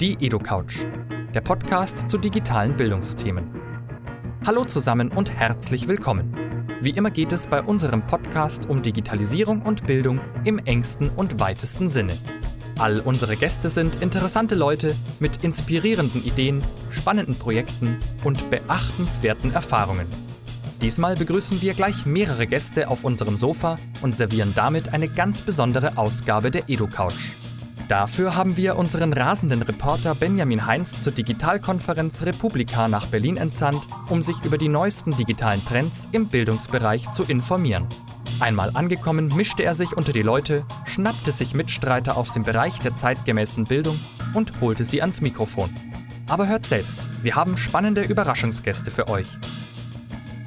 Die EduCouch, der Podcast zu digitalen Bildungsthemen. Hallo zusammen und herzlich willkommen. Wie immer geht es bei unserem Podcast um Digitalisierung und Bildung im engsten und weitesten Sinne. All unsere Gäste sind interessante Leute mit inspirierenden Ideen, spannenden Projekten und beachtenswerten Erfahrungen. Diesmal begrüßen wir gleich mehrere Gäste auf unserem Sofa und servieren damit eine ganz besondere Ausgabe der EduCouch. Dafür haben wir unseren rasenden Reporter Benjamin Heinz zur Digitalkonferenz Republika nach Berlin entsandt, um sich über die neuesten digitalen Trends im Bildungsbereich zu informieren. Einmal angekommen, mischte er sich unter die Leute, schnappte sich Mitstreiter aus dem Bereich der zeitgemäßen Bildung und holte sie ans Mikrofon. Aber hört selbst, wir haben spannende Überraschungsgäste für euch.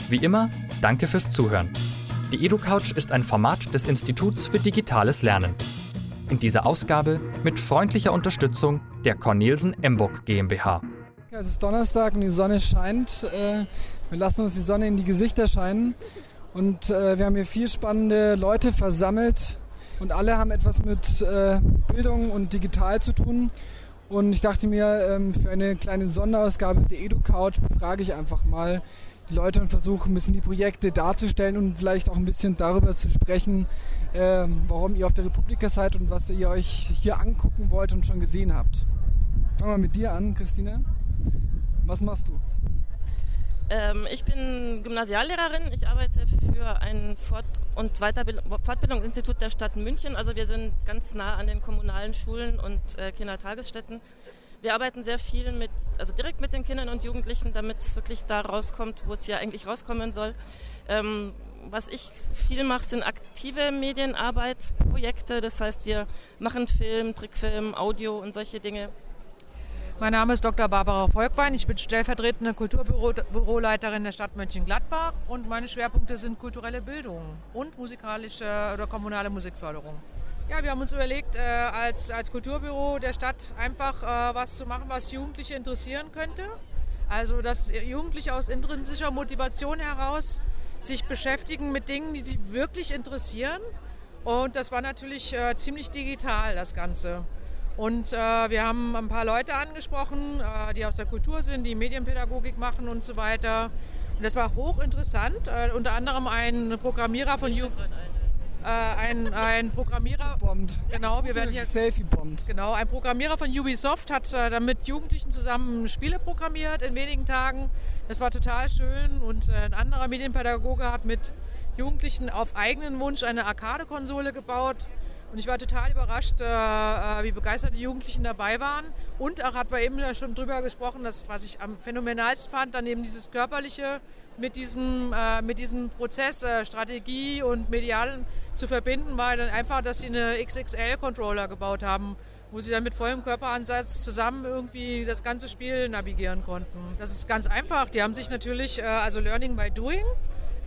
Wie immer, danke fürs Zuhören. Die EduCouch ist ein Format des Instituts für digitales Lernen. In dieser Ausgabe mit freundlicher Unterstützung der Cornelsen Emburg GmbH. Es ist Donnerstag und die Sonne scheint. Äh, wir lassen uns die Sonne in die Gesichter scheinen. Und äh, wir haben hier vier spannende Leute versammelt. Und alle haben etwas mit äh, Bildung und digital zu tun. Und ich dachte mir, ähm, für eine kleine Sonderausgabe der EduCouch befrage ich einfach mal die Leute und versuche ein bisschen die Projekte darzustellen und vielleicht auch ein bisschen darüber zu sprechen, äh, warum ihr auf der Republika seid und was ihr euch hier angucken wollt und schon gesehen habt. Fangen wir mit dir an, Christine. Was machst du? Ähm, ich bin Gymnasiallehrerin. Ich arbeite für ein Fort- und Weiterbild Fortbildungsinstitut der Stadt München. Also wir sind ganz nah an den kommunalen Schulen und äh, Kindertagesstätten. Wir arbeiten sehr viel mit, also direkt mit den Kindern und Jugendlichen, damit es wirklich da rauskommt, wo es ja eigentlich rauskommen soll. Ähm, was ich viel mache, sind aktive Medienarbeitsprojekte. Das heißt, wir machen Film, Trickfilm, Audio und solche Dinge. Mein Name ist Dr. Barbara Volkwein. Ich bin stellvertretende Kulturbüroleiterin der Stadt Mönchengladbach und meine Schwerpunkte sind kulturelle Bildung und musikalische oder kommunale Musikförderung. Ja, wir haben uns überlegt, äh, als, als Kulturbüro der Stadt einfach äh, was zu machen, was Jugendliche interessieren könnte. Also, dass Jugendliche aus intrinsischer Motivation heraus sich beschäftigen mit Dingen, die sie wirklich interessieren. Und das war natürlich äh, ziemlich digital, das Ganze. Und äh, wir haben ein paar Leute angesprochen, äh, die aus der Kultur sind, die Medienpädagogik machen und so weiter. Und das war hochinteressant. Äh, unter anderem ein Programmierer von äh, ein, ein Programmierer. Bombt. Genau, wir werden hier. Selfie bombt. Genau, ein Programmierer von Ubisoft hat äh, dann mit Jugendlichen zusammen Spiele programmiert in wenigen Tagen. Das war total schön. Und äh, ein anderer Medienpädagoge hat mit Jugendlichen auf eigenen Wunsch eine Arcade-Konsole gebaut. Und ich war total überrascht, äh, äh, wie begeistert die Jugendlichen dabei waren. Und auch hat wir eben schon drüber gesprochen, dass, was ich am phänomenalsten fand, dann eben dieses Körperliche mit diesem, äh, mit diesem Prozess, äh, Strategie und Medialen zu verbinden, war dann einfach, dass sie eine XXL-Controller gebaut haben, wo sie dann mit vollem Körperansatz zusammen irgendwie das ganze Spiel navigieren konnten. Das ist ganz einfach. Die haben sich natürlich, äh, also Learning by Doing,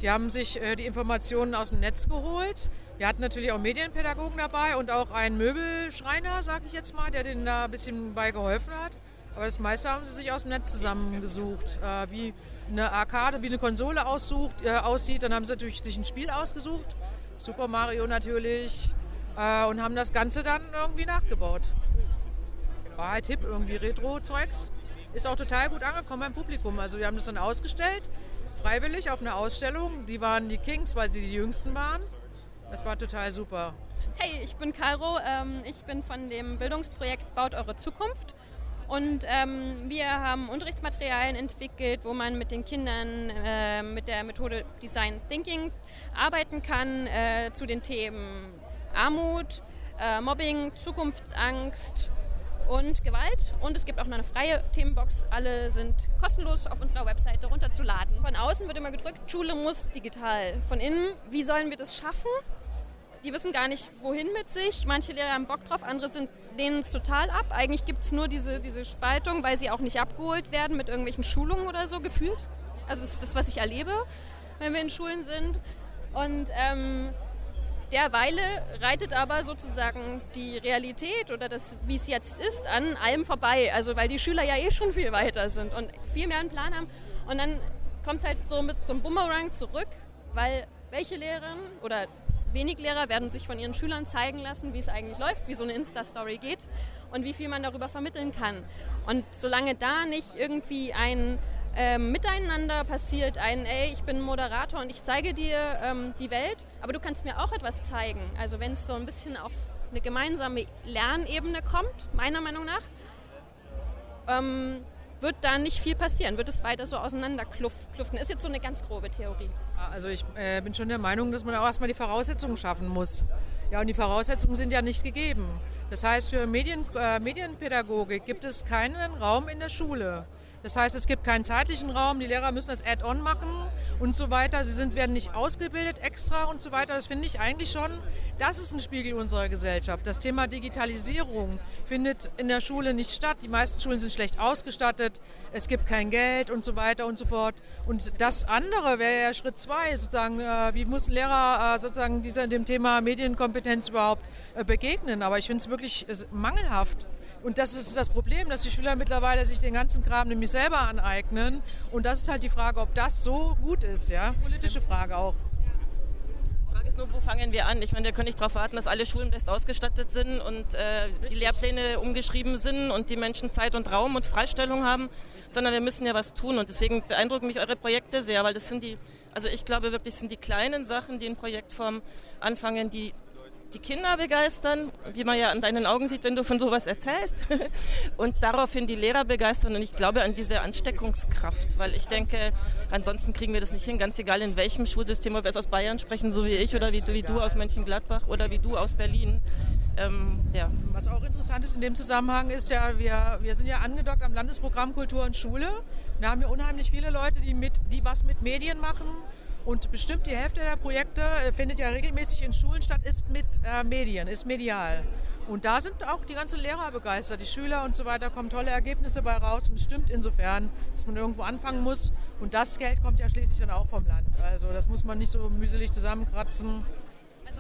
die haben sich äh, die Informationen aus dem Netz geholt. Wir hatten natürlich auch Medienpädagogen dabei und auch einen Möbelschreiner, sage ich jetzt mal, der denen da ein bisschen bei geholfen hat. Aber das meiste haben sie sich aus dem Netz zusammengesucht. Äh, wie eine Arcade, wie eine Konsole aussucht, äh, aussieht, dann haben sie natürlich sich ein Spiel ausgesucht. Super Mario natürlich. Äh, und haben das Ganze dann irgendwie nachgebaut. War halt hip, irgendwie Retro-Zeugs. Ist auch total gut angekommen beim Publikum. Also wir haben das dann ausgestellt freiwillig auf einer Ausstellung. Die waren die Kings, weil sie die Jüngsten waren. Das war total super. Hey, ich bin Caro. Ähm, ich bin von dem Bildungsprojekt Baut eure Zukunft. Und ähm, wir haben Unterrichtsmaterialien entwickelt, wo man mit den Kindern äh, mit der Methode Design Thinking arbeiten kann äh, zu den Themen Armut, äh, Mobbing, Zukunftsangst und Gewalt. Und es gibt auch noch eine freie Themenbox. Alle sind kostenlos auf unserer Webseite runterzuladen. Von außen wird immer gedrückt, Schule muss digital. Von innen, wie sollen wir das schaffen? Die wissen gar nicht, wohin mit sich. Manche Lehrer haben Bock drauf, andere sind, lehnen es total ab. Eigentlich gibt es nur diese, diese Spaltung, weil sie auch nicht abgeholt werden mit irgendwelchen Schulungen oder so gefühlt. Also das ist das, was ich erlebe, wenn wir in Schulen sind. Und ähm, Derweile reitet aber sozusagen die Realität oder das, wie es jetzt ist, an allem vorbei. Also weil die Schüler ja eh schon viel weiter sind und viel mehr einen Plan haben. Und dann kommt es halt so mit so einem Boomerang zurück, weil welche Lehrerin oder wenig Lehrer werden sich von ihren Schülern zeigen lassen, wie es eigentlich läuft, wie so eine Insta-Story geht. und wie viel man darüber vermitteln kann. Und solange da nicht irgendwie ein ähm, Miteinander passiert, ein, ey, ich bin Moderator und ich zeige dir ähm, die Welt, aber du kannst mir auch etwas zeigen. Also wenn es so ein bisschen auf eine gemeinsame Lernebene kommt, meiner Meinung nach, ähm, wird da nicht viel passieren, wird es weiter so auseinanderkluften. Ist jetzt so eine ganz grobe Theorie. Also ich äh, bin schon der Meinung, dass man auch erstmal die Voraussetzungen schaffen muss. Ja, und die Voraussetzungen sind ja nicht gegeben. Das heißt, für Medien, äh, Medienpädagogik gibt es keinen Raum in der Schule. Das heißt, es gibt keinen zeitlichen Raum, die Lehrer müssen das Add-on machen und so weiter. Sie sind, werden nicht ausgebildet extra und so weiter. Das finde ich eigentlich schon, das ist ein Spiegel unserer Gesellschaft. Das Thema Digitalisierung findet in der Schule nicht statt. Die meisten Schulen sind schlecht ausgestattet, es gibt kein Geld und so weiter und so fort. Und das andere wäre ja Schritt zwei, sozusagen, äh, wie muss ein Lehrer äh, sozusagen dieser, dem Thema Medienkompetenz überhaupt äh, begegnen. Aber ich finde es wirklich mangelhaft. Und das ist das Problem, dass die Schüler mittlerweile sich den ganzen Kram nämlich selber aneignen. Und das ist halt die Frage, ob das so gut ist, ja. Politische Frage auch. Die Frage ist nur, wo fangen wir an? Ich meine, wir können nicht darauf warten, dass alle Schulen best ausgestattet sind und äh, die Lehrpläne umgeschrieben sind und die Menschen Zeit und Raum und Freistellung haben, sondern wir müssen ja was tun. Und deswegen beeindrucken mich eure Projekte sehr, weil das sind die, also ich glaube wirklich, sind die kleinen Sachen, die in Projektform anfangen, die die Kinder begeistern, wie man ja an deinen Augen sieht, wenn du von sowas erzählst. Und daraufhin die Lehrer begeistern. Und ich glaube an diese Ansteckungskraft, weil ich denke, ansonsten kriegen wir das nicht hin, ganz egal in welchem Schulsystem, ob wir es aus Bayern sprechen, so wie ich, oder wie, wie du aus Mönchengladbach oder wie du aus Berlin. Ähm, ja. Was auch interessant ist in dem Zusammenhang ist ja, wir, wir sind ja angedockt am Landesprogramm Kultur und Schule. Da haben wir unheimlich viele Leute, die, mit, die was mit Medien machen und bestimmt die Hälfte der Projekte äh, findet ja regelmäßig in Schulen statt, ist mit äh, Medien, ist medial. Und da sind auch die ganzen Lehrer begeistert, die Schüler und so weiter, kommen tolle Ergebnisse bei raus und stimmt insofern, dass man irgendwo anfangen muss. Und das Geld kommt ja schließlich dann auch vom Land. Also das muss man nicht so mühselig zusammenkratzen.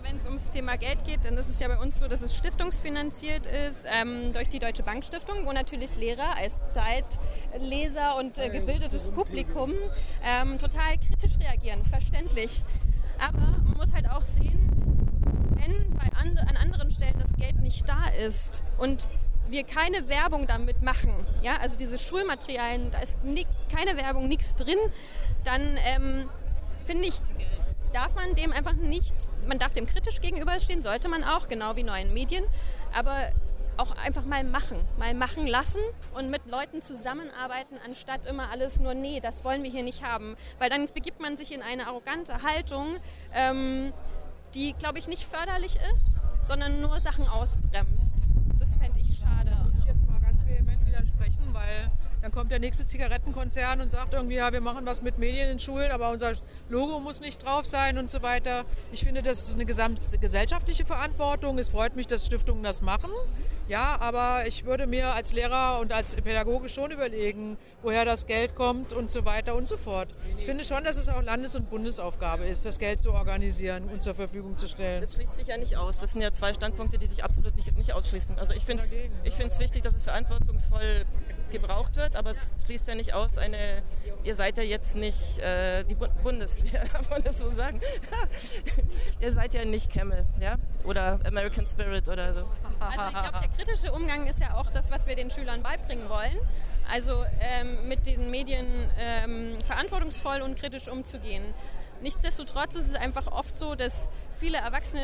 Also wenn es ums Thema Geld geht, dann ist es ja bei uns so, dass es stiftungsfinanziert ist ähm, durch die Deutsche Bankstiftung, wo natürlich Lehrer als Zeitleser und äh, gebildetes Publikum ähm, total kritisch reagieren, verständlich. Aber man muss halt auch sehen, wenn bei and an anderen Stellen das Geld nicht da ist und wir keine Werbung damit machen, ja, also diese Schulmaterialien, da ist keine Werbung, nichts drin, dann ähm, finde ich, darf man dem einfach nicht, man darf dem kritisch gegenüberstehen, sollte man auch, genau wie neuen Medien, aber auch einfach mal machen, mal machen lassen und mit Leuten zusammenarbeiten, anstatt immer alles nur, nee, das wollen wir hier nicht haben. Weil dann begibt man sich in eine arrogante Haltung, ähm, die, glaube ich, nicht förderlich ist, sondern nur Sachen ausbremst. Das fände ich schade. Da muss ich jetzt mal ganz vehement widersprechen, weil dann kommt der nächste Zigarettenkonzern und sagt irgendwie, ja, wir machen was mit Medien in Schulen, aber unser Logo muss nicht drauf sein und so weiter. Ich finde, das ist eine gesamtgesellschaftliche Verantwortung. Es freut mich, dass Stiftungen das machen. Ja, aber ich würde mir als Lehrer und als Pädagoge schon überlegen, woher das Geld kommt und so weiter und so fort. Ich finde schon, dass es auch Landes- und Bundesaufgabe ist, das Geld zu organisieren und zur Verfügung zu stellen. Das schließt sich ja nicht aus. Das sind ja zwei Standpunkte, die sich absolut nicht, nicht ausschließen. Also ich finde es wichtig, dass es verantwortungsvoll gebraucht wird, aber es schließt ja nicht aus, eine, ihr seid ja jetzt nicht äh, die Bundeswehr, darf man das so sagen? ihr seid ja nicht Camel, ja? Oder American Spirit oder so. Also ich glaube, der kritische Umgang ist ja auch das, was wir den Schülern beibringen wollen. Also ähm, mit diesen Medien ähm, verantwortungsvoll und kritisch umzugehen. Nichtsdestotrotz ist es einfach oft so, dass viele Erwachsene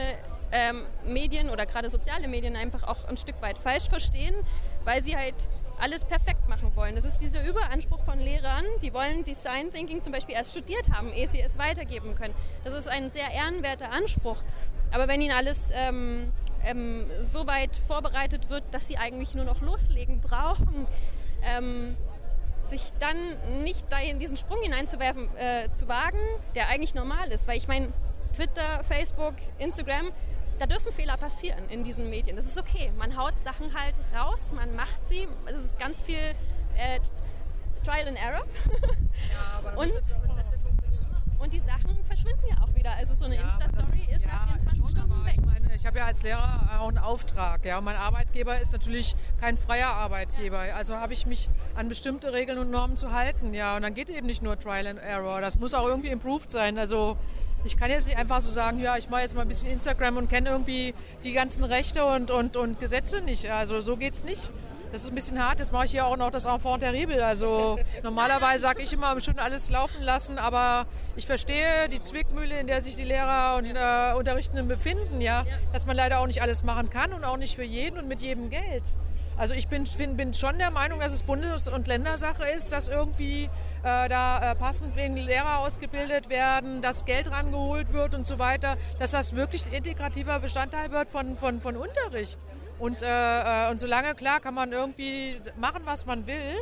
ähm, Medien oder gerade soziale Medien einfach auch ein Stück weit falsch verstehen, weil sie halt alles perfekt machen wollen. Das ist dieser Überanspruch von Lehrern, die wollen Design Thinking zum Beispiel erst studiert haben, ehe sie es weitergeben können. Das ist ein sehr ehrenwerter Anspruch. Aber wenn ihnen alles ähm, ähm, so weit vorbereitet wird, dass sie eigentlich nur noch loslegen brauchen, ähm, sich dann nicht da in diesen Sprung hineinzuwerfen, äh, zu wagen, der eigentlich normal ist. Weil ich meine, Twitter, Facebook, Instagram, da dürfen Fehler passieren in diesen Medien. Das ist okay. Man haut Sachen halt raus, man macht sie. Es ist ganz viel äh, Trial and Error. Ja, aber und, und die Sachen verschwinden ja auch wieder. Also so eine ja, Insta-Story ist ja, nach 24 schon, Stunden weg. Ich, meine, ich habe ja als Lehrer auch einen Auftrag. Ja, und mein Arbeitgeber ist natürlich kein freier Arbeitgeber. Ja. Also habe ich mich an bestimmte Regeln und Normen zu halten. Ja, und dann geht eben nicht nur Trial and Error. Das muss auch irgendwie improved sein. Also Ich kann jetzt nicht einfach so sagen, ja, ich mache jetzt mal ein bisschen Instagram und kenne irgendwie die ganzen Rechte und, und, und Gesetze nicht. Also so geht es nicht. Das ist ein bisschen hart, jetzt mache ich hier auch noch das Enfant terrible. Also normalerweise sage ich immer, schon alles laufen lassen, aber ich verstehe die Zwickmühle, in der sich die Lehrer und äh, Unterrichtenden befinden, ja, dass man leider auch nicht alles machen kann und auch nicht für jeden und mit jedem Geld. Also ich bin, bin, bin schon der Meinung, dass es Bundes- und Ländersache ist, dass irgendwie äh, da äh, passend wegen Lehrer ausgebildet werden, dass Geld rangeholt wird und so weiter, dass das wirklich integrativer Bestandteil wird von, von, von Unterricht. Und, äh, äh, und solange, klar, kann man irgendwie machen, was man will.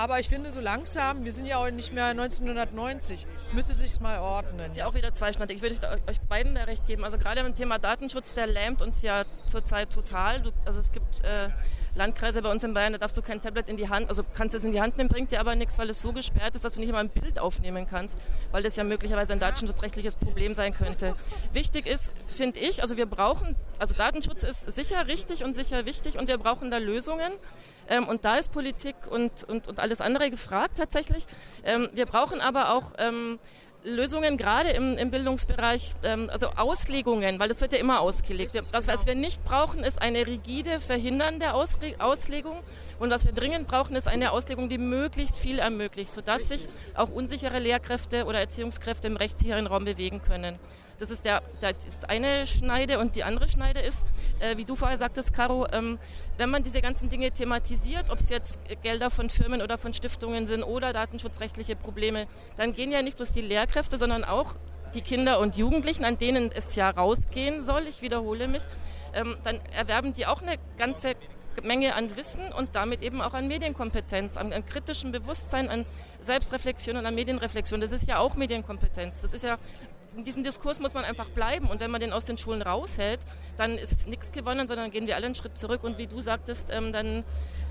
Aber ich finde, so langsam, wir sind ja auch nicht mehr 1990, müsste sich mal ordnen. Das ist ja auch wieder zweischneidig. Ich würde euch beiden da recht geben. Also gerade beim Thema Datenschutz, der lähmt uns ja zurzeit total. also es gibt äh, Landkreise bei uns in Bayern, da darfst du kein Tablet in die Hand, also kannst es in die Hand nehmen, bringt dir aber nichts, weil es so gesperrt ist, dass du nicht mal ein Bild aufnehmen kannst, weil das ja möglicherweise ein datenschutzrechtliches Problem sein könnte. Wichtig ist, finde ich, also wir brauchen, also Datenschutz ist sicher richtig und sicher wichtig und wir brauchen da Lösungen. Ähm, und da ist Politik und, und, und alles andere gefragt tatsächlich. Ähm, wir brauchen aber auch ähm, Lösungen gerade im, im Bildungsbereich, ähm, also Auslegungen, weil das wird ja immer ausgelegt. Das, was wir nicht brauchen, ist eine rigide, verhindernde Ausre Auslegung. Und was wir dringend brauchen, ist eine Auslegung, die möglichst viel ermöglicht, sodass sich auch unsichere Lehrkräfte oder Erziehungskräfte im rechtssicheren Raum bewegen können. Das ist, der, das ist eine Schneide und die andere Schneide ist, äh, wie du vorher sagtest, Caro, ähm, wenn man diese ganzen Dinge thematisiert, ob es jetzt Gelder von Firmen oder von Stiftungen sind oder datenschutzrechtliche Probleme, dann gehen ja nicht bloß die Lehrkräfte, sondern auch die Kinder und Jugendlichen, an denen es ja rausgehen soll, ich wiederhole mich, ähm, dann erwerben die auch eine ganze Menge an Wissen und damit eben auch an Medienkompetenz, an, an kritischem Bewusstsein, an Selbstreflexion und an Medienreflexion. Das ist ja auch Medienkompetenz. Das ist ja in diesem Diskurs muss man einfach bleiben. Und wenn man den aus den Schulen raushält, dann ist nichts gewonnen, sondern gehen wir alle einen Schritt zurück. Und wie du sagtest, ähm, dann,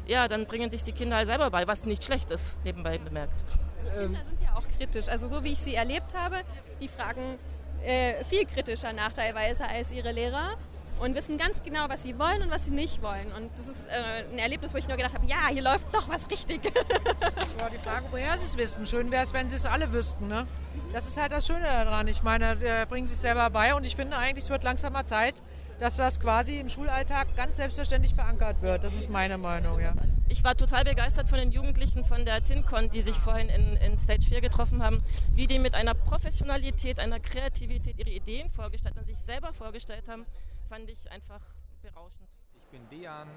ja, dann bringen sich die Kinder halt selber bei, was nicht schlecht ist, nebenbei bemerkt. Die Kinder sind ja auch kritisch. Also so wie ich sie erlebt habe, die fragen äh, viel kritischer nach teilweise als ihre Lehrer und wissen ganz genau, was sie wollen und was sie nicht wollen. Und das ist äh, ein Erlebnis, wo ich nur gedacht habe, ja, hier läuft doch was richtig. das war die Frage, woher sie es wissen. Schön wäre es, wenn sie es alle wüssten. Ne? Das ist halt das Schöne daran. Ich meine, wir bringen sich selber bei und ich finde eigentlich, es wird langsam mal Zeit, dass das quasi im Schulalltag ganz selbstverständlich verankert wird. Das ist meine Meinung, ja. Ich war total begeistert von den Jugendlichen von der TinCon, die sich vorhin in, in Stage 4 getroffen haben, wie die mit einer Professionalität, einer Kreativität ihre Ideen vorgestellt und sich selber vorgestellt haben fand ich einfach berauschend. Ich bin Dejan,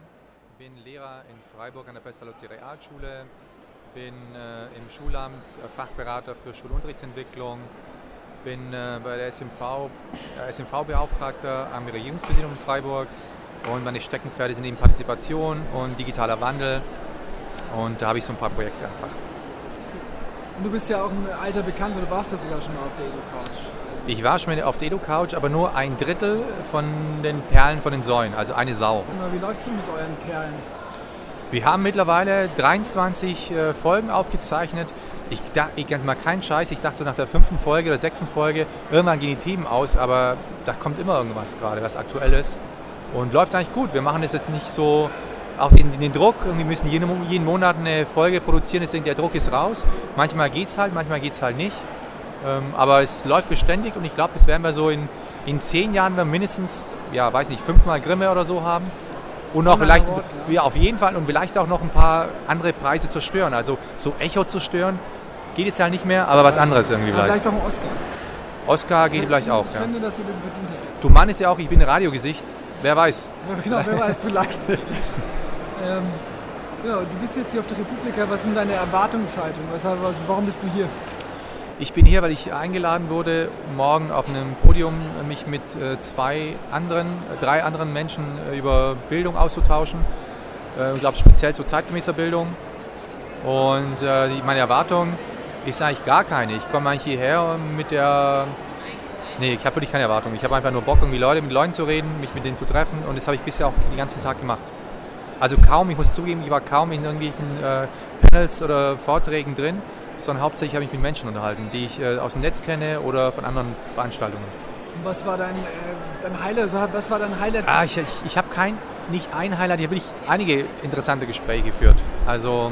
bin Lehrer in Freiburg an der Pestalozzi Realschule, bin äh, im Schulamt äh, Fachberater für Schulunterrichtsentwicklung, bin äh, bei der SMV, äh, SMV-Beauftragter am Regierungspräsidium in Freiburg und meine Steckenpferde sind eben Partizipation und digitaler Wandel und da habe ich so ein paar Projekte einfach. Und du bist ja auch ein alter Bekannter, du warst ja sogar schon mal auf der Edu-Couch. Ich war schon auf der Edo-Couch, aber nur ein Drittel von den Perlen von den Säulen, also eine Sau. Wie läuft es denn mit euren Perlen? Wir haben mittlerweile 23 äh, Folgen aufgezeichnet. Ich dachte, ich mal keinen Scheiß, ich dachte so nach der fünften Folge oder sechsten Folge, irgendwann gehen die Themen aus, aber da kommt immer irgendwas gerade, was aktuell ist. Und läuft eigentlich gut. Wir machen das jetzt nicht so, auch den, den Druck, wir müssen jeden, jeden Monat eine Folge produzieren, deswegen der Druck ist raus. Manchmal geht es halt, manchmal geht es halt nicht. Ähm, aber es läuft beständig und ich glaube, das werden wir so in, in zehn Jahren wir mindestens, ja, weiß nicht, fünfmal Grimme oder so haben. Und auch vielleicht, ja. auf jeden Fall, und vielleicht auch noch ein paar andere Preise zerstören. Also so Echo zerstören geht jetzt halt nicht mehr, aber was anderes irgendwie vielleicht. Vielleicht auch ein Oscar. Oscar geht vielleicht auch. Ich finde, dass ihr den verdient hättet. Du Mann ist ja auch, ich bin ein Radiogesicht. Wer weiß. Ja, genau, wer weiß, vielleicht. ähm, ja, du bist jetzt hier auf der Republika. Was sind deine Erwartungshaltungen? warum bist du hier? Ich bin hier, weil ich eingeladen wurde, morgen auf einem Podium mich mit äh, zwei anderen, drei anderen Menschen äh, über Bildung auszutauschen. Äh, ich glaube speziell zu zeitgemäßer Bildung. Und meine Erwartung ist eigentlich gar keine. Ich komme eigentlich hierher mit der Nee, ich habe wirklich keine Erwartung. Ich habe einfach nur Bock, irgendwie Leute mit Leuten zu reden, mich mit denen zu treffen und das habe ich bisher auch den ganzen Tag gemacht. Also kaum, ich muss zugeben, ich war kaum in irgendwelchen äh, Panels oder Vorträgen drin, sondern hauptsächlich habe ich mich mit Menschen unterhalten, die ich äh, aus dem Netz kenne oder von anderen Veranstaltungen. Und was war dein, äh, dein Highlight? Was war dein Highlight? Ah, ich, ich, ich habe kein, nicht ein Highlight, ich habe wirklich einige interessante Gespräche geführt. Also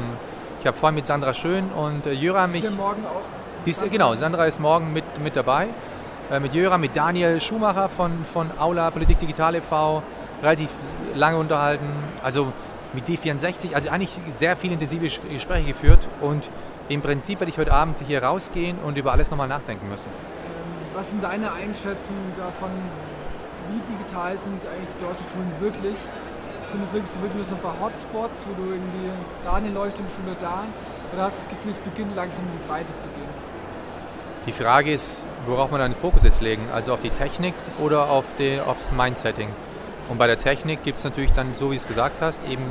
ich habe vorhin mit Sandra Schön und äh, Jöran mich... Ist morgen auch? Dies, genau, Sandra ist morgen mit, mit dabei. äh, mit Jöran, mit Daniel Schumacher von, von Aula Politik Digital e.V. relativ lange unterhalten. Also mit D64, also eigentlich sehr viele intensive Gespräche geführt und im Prinzip werde ich heute Abend hier rausgehen und über alles nochmal nachdenken müssen. Ähm, was sind deine Einschätzungen davon, wie digital sind eigentlich die deutschen Schulen wirklich? Sind es wirklich, wirklich nur so ein paar Hotspots, wo du irgendwie da eine Leuchtturmschule da oder hast du das Gefühl, es beginnt langsam in die Breite zu gehen? Die Frage ist, worauf man dann den Fokus jetzt legen, also auf die Technik oder auf die, aufs Mindsetting. Und bei der Technik gibt es natürlich dann, so wie es gesagt hast, eben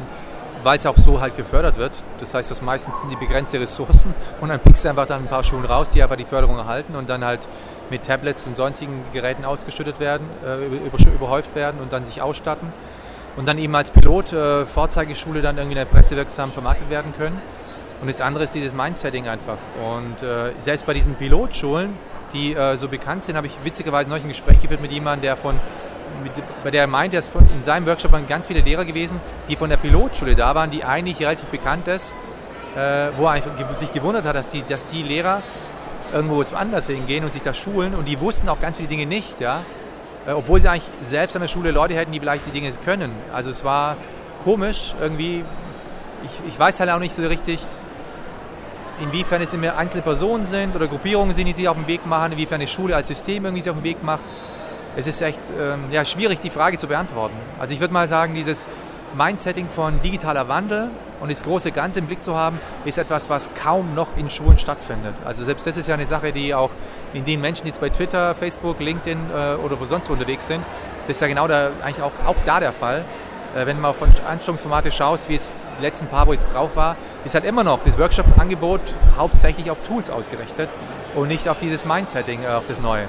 weil es auch so halt gefördert wird. Das heißt, das meistens sind die begrenzte Ressourcen und dann pickst du einfach dann ein paar Schulen raus, die einfach die Förderung erhalten und dann halt mit Tablets und sonstigen Geräten ausgestattet werden, äh, überhäuft werden und dann sich ausstatten und dann eben als Pilot äh, Vorzeigeschule dann irgendwie in der Presse wirksam vermarktet werden können. Und das andere ist dieses Mindsetting einfach. Und äh, selbst bei diesen Pilotschulen, die äh, so bekannt sind, habe ich witzigerweise neulich ein Gespräch geführt mit jemandem, der von mit, bei der er meint, dass in seinem Workshop waren ganz viele Lehrer gewesen, die von der Pilotschule da waren, die eigentlich relativ bekannt ist, äh, wo er sich gewundert hat, dass die, dass die Lehrer irgendwo anders hingehen und sich da schulen und die wussten auch ganz viele Dinge nicht, ja, obwohl sie eigentlich selbst an der Schule Leute hätten, die vielleicht die Dinge können. Also es war komisch irgendwie. Ich, ich weiß halt auch nicht so richtig, inwiefern es immer einzelne Personen sind oder Gruppierungen sind, die sich auf den Weg machen, inwiefern die Schule als System irgendwie sich auf den Weg macht es ist echt ähm, ja, schwierig, die Frage zu beantworten. Also ich würde mal sagen, dieses Mindsetting von digitaler Wandel und das große Ganze im Blick zu haben, ist etwas, was kaum noch in Schulen stattfindet. Also selbst das ist ja eine Sache, die auch in den Menschen, die jetzt bei Twitter, Facebook, LinkedIn äh, oder wo sonst wo unterwegs sind, das ist ja genau da, eigentlich auch, auch da der Fall. Äh, wenn du mal auf Anstellungsformate schaust, wie es die letzten paar Wochen jetzt drauf war, ist halt immer noch das Workshop-Angebot hauptsächlich auf Tools ausgerichtet und nicht auf dieses Mindsetting, äh, auf das Neue.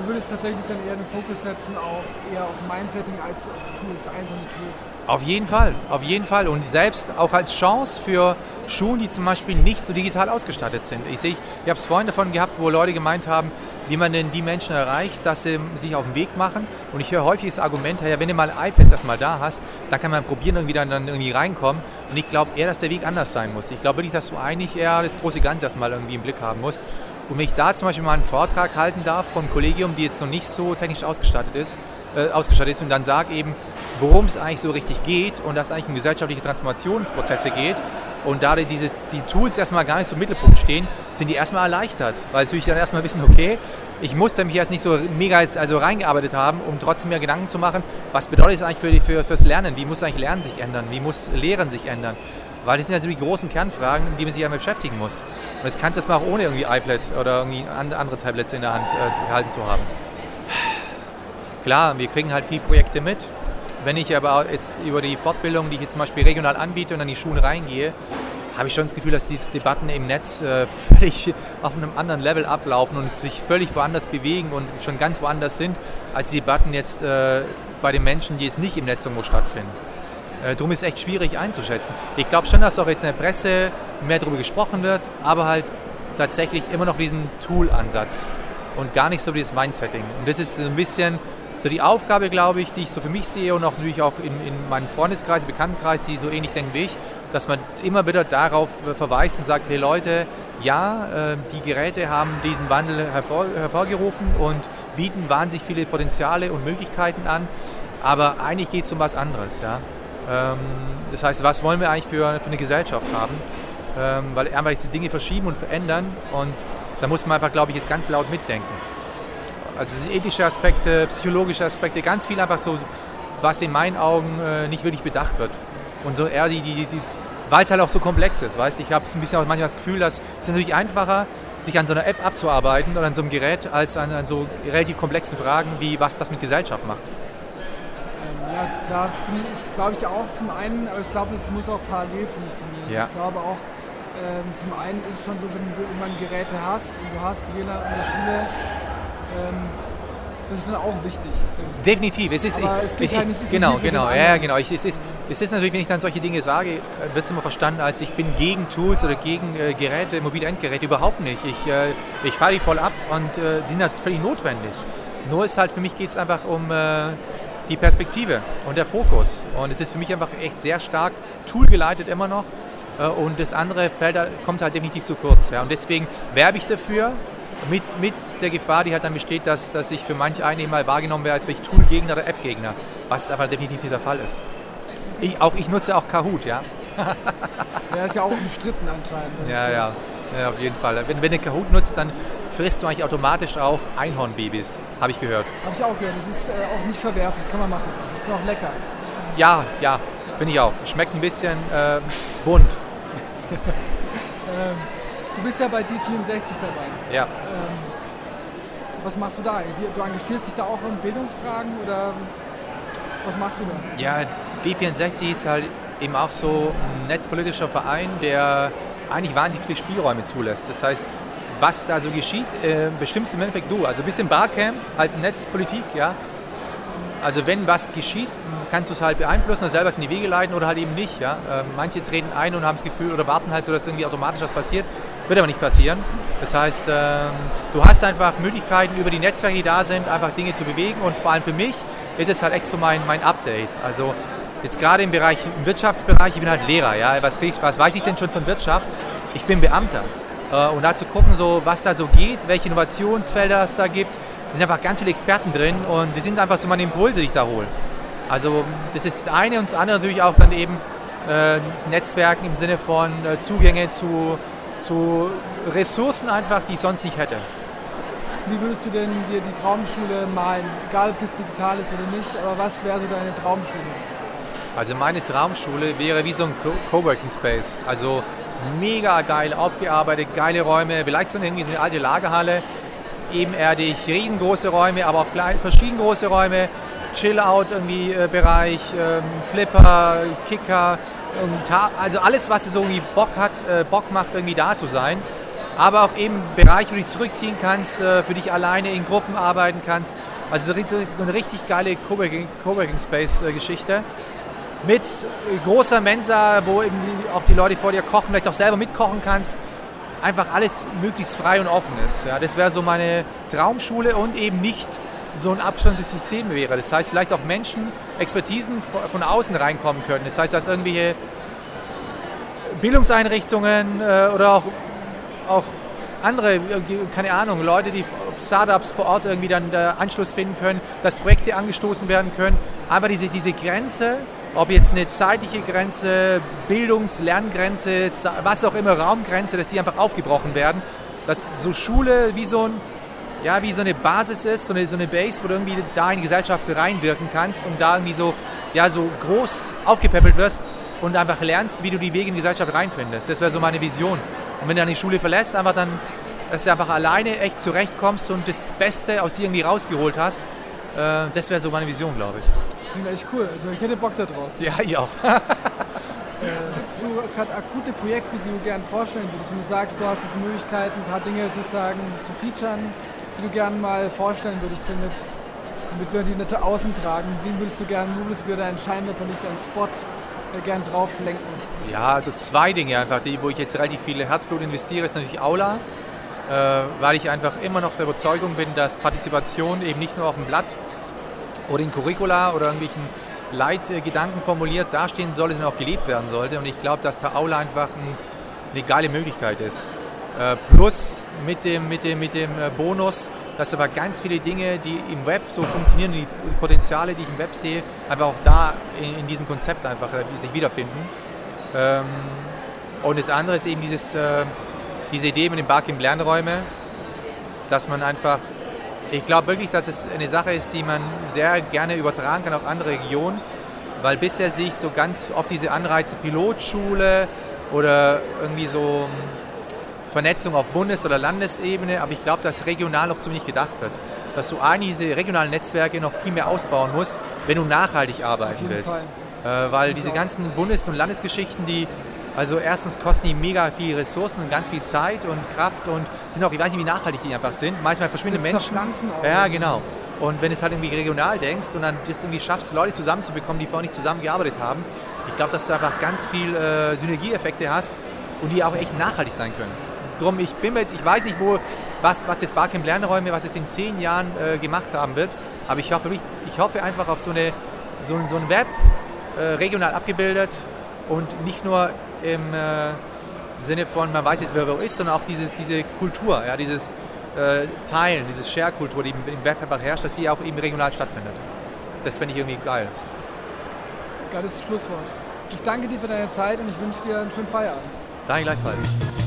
Du würdest tatsächlich dann eher den Fokus setzen auf eher auf Mindsetting als auf Tools, einzelne Tools. Auf jeden Fall, auf jeden Fall. Und selbst auch als Chance für Schulen, die zum Beispiel nicht so digital ausgestattet sind. Ich sehe, ich habe es vorhin davon gehabt, wo Leute gemeint haben, wie man denn die Menschen erreicht, dass sie sich auf den Weg machen. Und ich höre häufig das Argument, ja, wenn du mal iPads erstmal da hast, dann kann man probieren, irgendwie dann, dann irgendwie reinkommen. Und ich glaube eher, dass der Weg anders sein muss. Ich glaube wirklich, dass du eigentlich eher das große Ganze erstmal irgendwie im Blick haben musst. Und wenn ich da zum Beispiel mal einen Vortrag halten darf vom Kollegium, die jetzt noch nicht so technisch ausgestattet ist, äh, ausgestattet ist und dann sage eben, worum es eigentlich so richtig geht und dass es eigentlich um gesellschaftliche Transformationsprozesse geht und da die, diese, die Tools erstmal gar nicht so im Mittelpunkt stehen, sind die erstmal erleichtert, weil sie dann erstmal wissen, okay, ich musste mich erst nicht so mega also reingearbeitet haben, um trotzdem mir Gedanken zu machen, was bedeutet es eigentlich für, für, fürs Lernen, wie muss eigentlich Lernen sich ändern, wie muss Lehren sich ändern. Weil das sind ja so die großen Kernfragen, mit denen man sich einmal beschäftigen muss. Und das kannst du erstmal auch ohne irgendwie iPad oder irgendwie andere Tablets in der Hand äh, gehalten zu haben. Klar, wir kriegen halt viele Projekte mit. Wenn ich aber jetzt über die Fortbildung, die ich jetzt zum Beispiel regional anbiete und an die Schulen reingehe, habe ich schon das Gefühl, dass die Debatten im Netz äh, völlig auf einem anderen Level ablaufen und sich völlig woanders bewegen und schon ganz woanders sind, als die Debatten jetzt äh, bei den Menschen, die jetzt nicht im Netz irgendwo stattfinden. Äh, darum ist es echt schwierig einzuschätzen. Ich glaube schon, dass auch jetzt in der Presse mehr darüber gesprochen wird, aber halt tatsächlich immer noch diesen Tool-Ansatz und gar nicht so dieses Mindsetting. Und das ist so ein bisschen so die Aufgabe, glaube ich, die ich so für mich sehe und auch natürlich auch in, in meinem Freundeskreis, Bekanntenkreis, die so ähnlich denken wie ich, dass man immer wieder darauf verweist und sagt, hey Leute, ja, äh, die Geräte haben diesen Wandel hervor, hervorgerufen und bieten wahnsinnig viele Potenziale und Möglichkeiten an, aber eigentlich geht es um was anderes. Ja? Ähm, das heißt, was wollen wir eigentlich für, für eine Gesellschaft haben? Ähm, weil einfach jetzt die Dinge verschieben und verändern und da muss man einfach, glaube ich, jetzt ganz laut mitdenken. Also ethische Aspekte, psychologische Aspekte, ganz viel einfach so, was in meinen Augen äh, nicht wirklich bedacht wird. Und so eher die, die, die weil es halt auch so komplex ist, weißt Ich habe ein bisschen auch manchmal das Gefühl, dass es natürlich einfacher, sich an so einer App abzuarbeiten oder an so einem Gerät, als an, an so relativ komplexen Fragen, wie was das mit Gesellschaft macht. Ja, klar, glaube ich auch zum einen, aber ich glaube, es muss auch parallel funktionieren. Ja. Ich glaube auch, ähm, zum einen ist es schon so, wenn du irgendwann Geräte hast und du hast WLAN an der Schule, ähm, das ist dann auch wichtig. Definitiv. Es ist, ich, es ich, halt nicht genau, genau, ja, genau. Ich, es, ist, es ist natürlich, wenn ich dann solche Dinge sage, äh, wird es immer verstanden, als ich bin gegen Tools oder gegen äh, Geräte, mobile Endgeräte. Überhaupt nicht. Ich, äh, ich fahre die voll ab und äh, die sind halt völlig notwendig. Nur ist halt, für mich geht es einfach um äh, die Perspektive und der Fokus. Und es ist für mich einfach echt sehr stark toolgeleitet immer noch. Äh, und das andere fällt, kommt halt definitiv zu kurz. Ja. Und deswegen werbe ich dafür, Mit, mit der Gefahr, die halt dann besteht, dass, dass ich für manch einen mal wahrgenommen werde als welch Tool-Gegner oder App-Gegner, was aber definitiv nicht der Fall ist. Ich, auch, ich nutze auch Kahoot, ja. ja, ist ja auch umstritten anscheinend. Ja, ja, ja, auf jeden Fall. Wenn, wenn du Kahoot nutzt, dann frisst du eigentlich automatisch auch Einhornbabys, habe ich gehört. Habe ich auch gehört. Das ist äh, auch nicht verwerflich, das kann man machen. Ist noch lecker. Ja, ja, finde ich auch. Schmeckt ein bisschen äh, bunt. ähm, du bist ja bei D64 dabei. Ja. Ähm, was machst du da? Du engagierst dich da auch in Bildungsfragen oder was machst du da? Ja, D64 ist halt eben auch so ein netzpolitischer Verein, der eigentlich wahnsinnig viele Spielräume zulässt. Das heißt, was da so geschieht, äh, bestimmst im Endeffekt du. Also ein bisschen Barcamp als Netzpolitik, ja. Also wenn was geschieht, kannst du es halt beeinflussen oder selber in die Wege leiten oder halt eben nicht. Ja? Äh, manche treten ein und haben das Gefühl oder warten halt so, dass irgendwie automatisch was passiert. Wird aber nicht passieren. Das heißt, ähm, du hast einfach Möglichkeiten über die Netzwerke, die da sind, einfach Dinge zu bewegen und vor allem für mich ist es halt echt so mein, mein Update. Also jetzt gerade im Bereich, im Wirtschaftsbereich, ich bin halt Lehrer, ja, was, was weiß ich denn schon von Wirtschaft? Ich bin Beamter. Äh, und da zu gucken, so, was da so geht, welche Innovationsfelder es da gibt, da sind einfach ganz viele Experten drin und die sind einfach so meine Impulse, die ich da hole. Also das ist das eine und das andere natürlich auch dann eben äh, Netzwerken im Sinne von äh, Zugänge zu, zu Ressourcen einfach, die ich sonst nicht hätte. Wie würdest du denn dir die Traumschule malen? Egal, ob es jetzt digital ist oder nicht, aber was wäre so deine Traumschule? Also meine Traumschule wäre wie so ein Coworking Space. Also mega geil aufgearbeitet, geile Räume, vielleicht so eine, irgendwie so eine alte Lagerhalle, ebenerdig, riesengroße Räume, aber auch klein, verschieden große Räume, Chill-Out irgendwie äh, Bereich, ähm, Flipper, Kicker, also alles, was so irgendwie Bock hat, äh, Bock macht, irgendwie da zu sein. Aber auch eben Bereiche, wo du dich zurückziehen kannst, äh, für dich alleine in Gruppen arbeiten kannst. Also so, so eine richtig geile Coworking, Coworking Space äh, Geschichte mit großer Mensa, wo eben auch die Leute vor dir kochen, vielleicht auch selber mitkochen kannst. Einfach alles möglichst frei und offen ist. Ja, das wäre so meine Traumschule und eben nicht so ein abgeschlossenes System wäre. Das heißt, vielleicht auch Menschen, Expertisen von außen reinkommen können. Das heißt, dass irgendwelche Bildungseinrichtungen äh, oder auch, auch andere, keine Ahnung, Leute, die Startups vor Ort irgendwie dann Anschluss finden können, dass Projekte angestoßen werden können. Aber diese, diese Grenze ob jetzt eine zeitliche Grenze, Bildungs-, Lerngrenze, was auch immer, Raumgrenze, dass die einfach aufgebrochen werden. Dass so Schule wie so, ein, ja, wie so eine Basis ist, so eine, so eine Base, wo du irgendwie da in die Gesellschaft reinwirken kannst und da irgendwie so, ja, so groß aufgepäppelt wirst und einfach lernst, wie du die Wege in die Gesellschaft reinfindest. Das wäre so meine Vision. Und wenn du dann die Schule verlässt, einfach dann, dass du einfach alleine echt zurechtkommst und das Beste aus dir irgendwie rausgeholt hast, äh, das wäre so meine Vision, glaube ich. Klingt echt cool. Also ich hätte Bock da drauf. Ja, ich auch. äh, Gibt es so gerade akute Projekte, die du gerne vorstellen würdest? Wenn du sagst, du hast jetzt die Möglichkeit, ein paar Dinge sozusagen zu featuren, die du gerne mal vorstellen würdest, jetzt, damit wir die nicht außen tragen. Wen würdest du gerne, wo würdest du deinen Schein von nicht deinen Spot äh, gern drauf lenken? Ja, also zwei Dinge einfach, die, wo ich jetzt relativ viel Herzblut investiere, ist natürlich Aula. Äh, weil ich einfach immer noch der Überzeugung bin, dass Partizipation eben nicht nur auf dem Blatt oder in Curricula oder irgendwelchen Leitgedanken formuliert dastehen soll, sondern auch gelebt werden sollte. Und ich glaube, dass der Aula einfach ein, eine geile Möglichkeit ist. Äh, plus mit dem, mit dem, mit dem äh, Bonus, dass aber ganz viele Dinge, die im Web so funktionieren, die Potenziale, die ich im Web sehe, einfach auch da in, in diesem Konzept einfach äh, sich wiederfinden. Ähm, und das andere ist eben dieses, diese Idee mit den Barcamp-Lernräume, dass man einfach ich glaube wirklich, dass es eine Sache ist, die man sehr gerne übertragen kann auf andere Regionen, weil bisher sehe ich so ganz oft diese Anreize Pilotschule oder irgendwie so Vernetzung auf Bundes- oder Landesebene, aber ich glaube, dass regional noch zu wenig gedacht wird. Dass du eigentlich diese regionalen Netzwerke noch viel mehr ausbauen musst, wenn du nachhaltig arbeiten willst. Äh, weil diese ganzen Bundes- und Landesgeschichten, die also erstens kosten die mega viel Ressourcen und ganz viel Zeit und Kraft und sind auch, ich weiß nicht, wie nachhaltig die einfach sind. Manchmal verschwinden Menschen. Auch ja, genau. Und wenn du es halt irgendwie regional denkst und dann das irgendwie schaffst, Leute zusammenzubekommen, die vorher nicht zusammengearbeitet haben, ich glaube, dass du einfach ganz viel äh, Synergieeffekte hast und die auch echt nachhaltig sein können. Drum, ich bin jetzt, ich weiß nicht, wo, was, was das Barcamp Lernräume, was es in zehn Jahren äh, gemacht haben wird, aber ich hoffe, ich hoffe einfach auf so, eine, so, so ein Web, äh, regional abgebildet und nicht nur im äh, Sinne von, man weiß jetzt, wer wo ist, sondern auch dieses, diese Kultur, ja, dieses äh, teilen, diese Share-Kultur, die im Werkverband herrscht, dass die auch eben regional stattfindet. Das finde ich irgendwie geil. Geiles Schlusswort. Ich danke dir für deine Zeit und ich wünsche dir einen schönen Feierabend. Danke gleichfalls.